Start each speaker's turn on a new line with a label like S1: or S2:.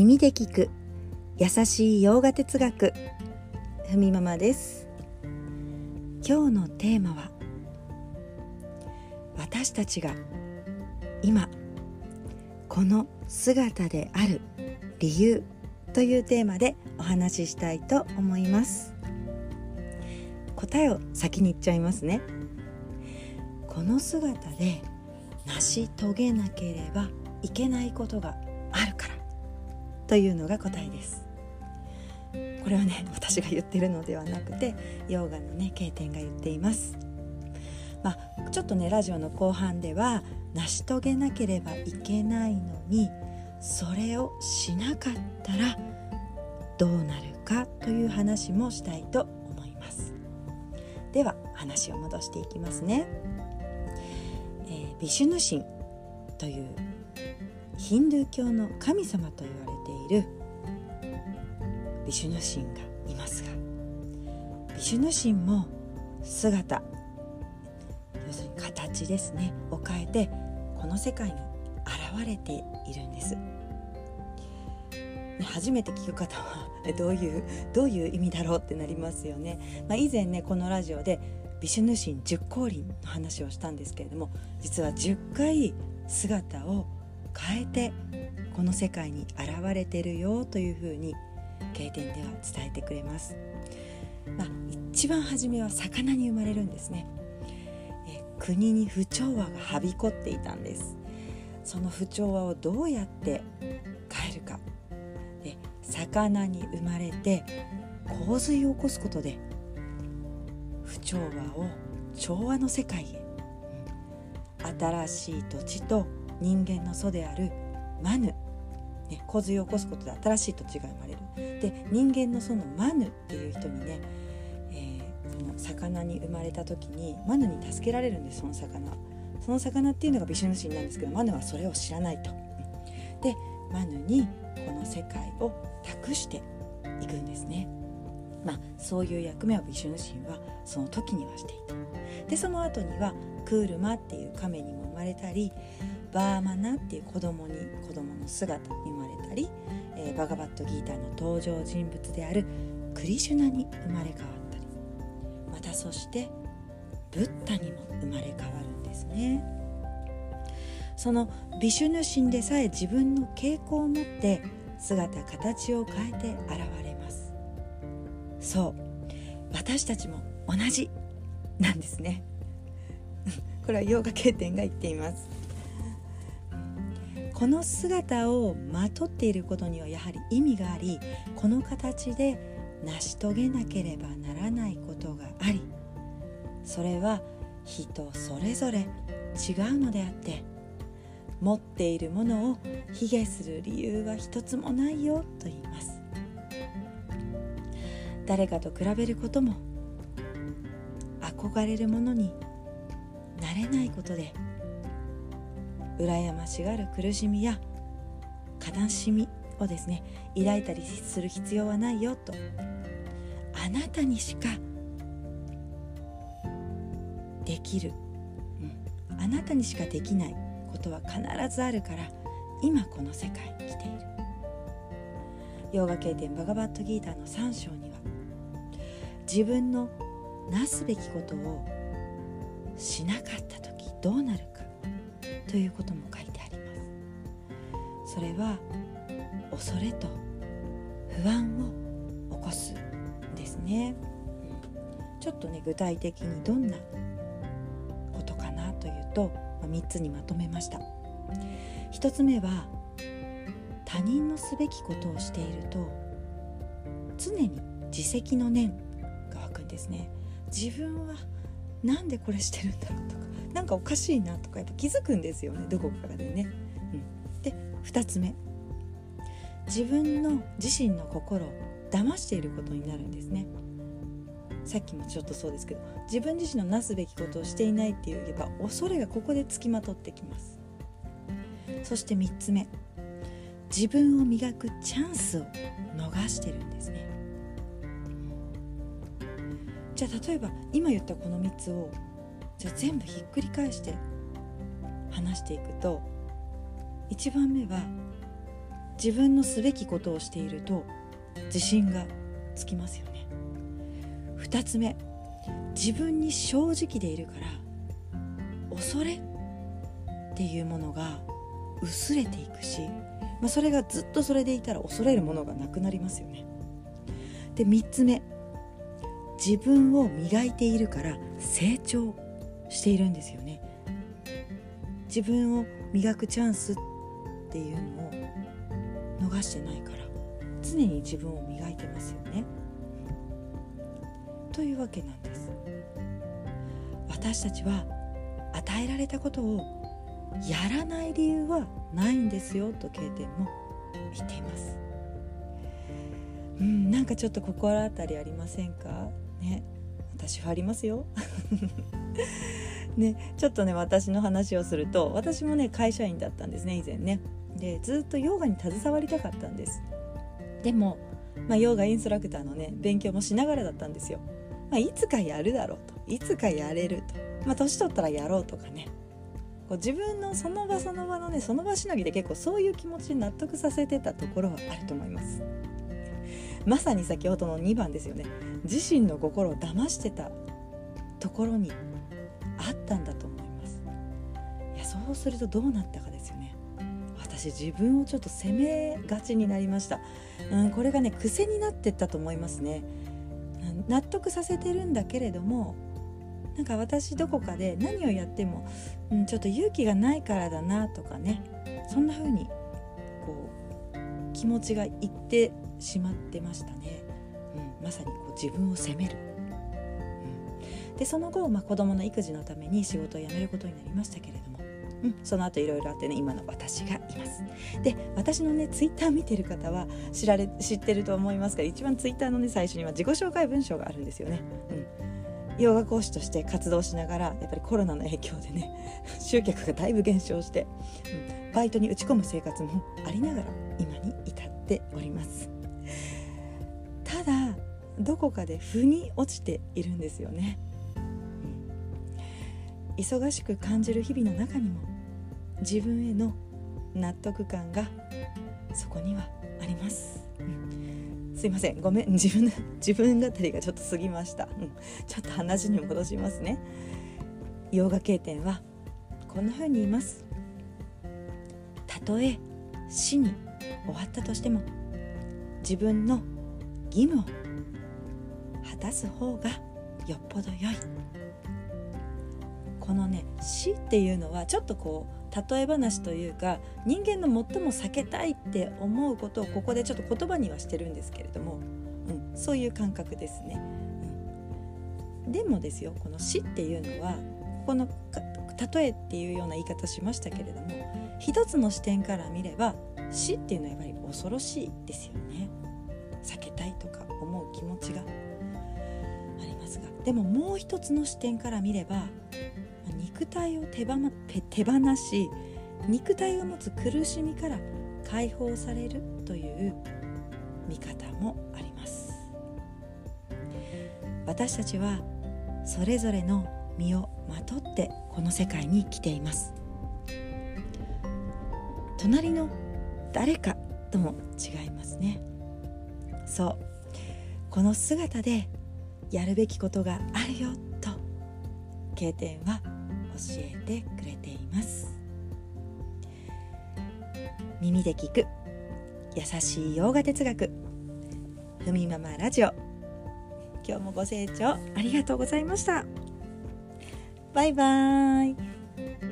S1: 耳で聞く。優しい洋画哲学。ふみママです。今日のテーマは私たちが今この姿である理由というテーマでお話ししたいと思います。答えを先に言っちゃいますね。この姿で成し遂げなければいけないことがというのが答えです。これはね私が言ってるのではなくてヨガのね経典が言っています。まあ、ちょっとねラジオの後半では成し遂げなければいけないのにそれをしなかったらどうなるかという話もしたいと思います。では話を戻していきますね、えー、ビシュヌ神というヒンドゥー教の神様と言われているビシュヌ神がいますがビシュヌ神も姿要するに形ですねを変えてこの世界に現れているんです。初めて聞く方は どういうどういう意味だろうってなりますよね、まあ、以前ねこのラジオでビシュヌ神十光輪の話をしたんですけれども実は10回姿を変えてこの世界に現れてるよというふうに経典では伝えてくれます、まあ、一番初めは魚に生まれるんですね。え国に不調和がはびこっていたんです。その不調和をどうやって変えるか。で魚に生まれて洪水を起こすことで不調和を調和の世界へ。新しい土地と人間の祖であるマヌ、ね、洪水を起こすことで新しい土地が生まれるで人間のそのマヌっていう人にね、えー、その魚に生まれた時にマヌに助けられるんですその魚その魚っていうのがビシュヌ神なんですけどマヌはそれを知らないと。でマヌにこの世界を託していくんですね。まあ、そういう役目をビシュヌ神はその時にはしていた。でその後にはクールマっていう亀にも生まれたりバーマナっていう子供に子供の姿に生まれたり、えー、バガバットギーターの登場人物であるクリシュナに生まれ変わったり。またそしてブッダにも生まれ変わるんですね。そのビシュヌ神でさえ自分の傾向を持って姿形を変えて現れますそう。私たちも同じ。なんですね。これはヨガ経典が言っています。この姿をまとっていることにはやはり意味がありこの形で成し遂げなければならないことがありそれは人それぞれ違うのであって持っているものを卑下する理由は一つもないよと言います。誰かと比べることも憧れるものになれないことで羨ましがる苦しみや悲しみをですね抱いたりする必要はないよとあなたにしかできる、うん、あなたにしかできないことは必ずあるから今この世界に来ている。ヨガ経典バガバットギーターの3章に自分のなすべきことをしなかった時どうなるかということも書いてあります。それは恐れと不安を起こすんですね。ちょっとね具体的にどんなことかなというと、3つにまとめました。1つ目は他人のすべきことをしていると常に自責の念ですね。自分はなんでこれしてるんだろうとかなんかおかしいなとかやっぱ気づくんですよねどこかでね。うん、で2つ目。自分の自身の心を騙していることになるんですね。さっきもちょっとそうですけど自分自身のなすべきことをしていないって言えば恐れがここでつきまとってきます。そして3つ目。自分を磨くチャンスを逃してるんですね。じゃあ例えば今言ったこの3つをじゃあ全部ひっくり返して話していくと1番目は自分のすべきことをしていると自信がつきますよね。2つ目自分に正直でいるから恐れっていうものが薄れていくし、まあ、それがずっとそれでいたら恐れるものがなくなりますよね。で3つ目自分を磨いているから成長しているんですよね。自分を磨くチャンスっていうのを逃してないから。常に自分を磨いてますよね。というわけなんです。私たちは与えられたことをやらない理由はないんですよと経典も言っています。うんなんかちょっと心当たりありませんか？ね私はありますよ。ねちょっとね私の話をすると私もね会社員だったんですね以前ね。でずっとヨガに携わりたかったんです。でも、まあ、ヨガインストラクターのね勉強もしながらだったんですよ、まあ、いつかやるだろうと。いつかやれると、まあ、年取ったらやろうとかね。こう自分のその場その場のねその場しのぎで結構そういう気持ちに納得させてたところはあると思います。まさに先ほどの2番ですよね。自身の心を騙してたところにあったんだと思います。いやそうするとどうなったかですよね。私自分をちょっと責めがちになりました、うん、これがね癖になってったと思いますね。納得させてるんだけれどもなんか私どこかで何をやっても、うん、ちょっと勇気がないからだなとかねそんな風にこう気持ちがいってしまってましたね、うん、まさにこう自分を責める、うん、でその後、まあ、子供の育児のために仕事を辞めることになりましたけれども、うん、その後いろいろあってね今の私がいます。で私のねツイッター見てる方は知られ知ってると思いますが一番ツイッターのね最初には自己紹介文章があるんですよね、うん、ヨガ講師として活動しながらやっぱりコロナの影響でね 集客がだいぶ減少して、うん、バイトに打ち込む生活もありながら今に至っておりますただどこかで腑に落ちているんですよね、うん、忙しく感じる日々の中にも自分への納得感がそこにはあります、うん、すいません。ごめん。自分自分語りがちょっと過ぎました、うん、ちょっと話に戻しますね。ヨガ経典はこんな風に言います。たとえ死に終わったとしても自分の義務を果たす方がよっぽど良い。このね死っていうのはちょっとこう例え話というか人間の最も避けたいって思うことをここでちょっと言葉にはしてるんですけれども、うん、そういう感覚ですね、うん、でもですよこの死っていうのはこの例えっていうような言い方しましたけれども一つの視点から見れば死っていうのはやっぱり恐ろしいですよね。避けたいとか思う気持ちがありますがでももう一つの視点から見れば肉体を手手放し肉体が持つ苦しみから解放されるという見方もあります。私たちはそれぞれの身をまとってこの世界に来ています。隣の誰かとも違いますね。そう。この姿でやるべきことがあるよと経典は教えてくれています。耳で聞く優しい洋画哲学ふみママラジオ。今日もご清聴ありがとうございました。バイバーイ。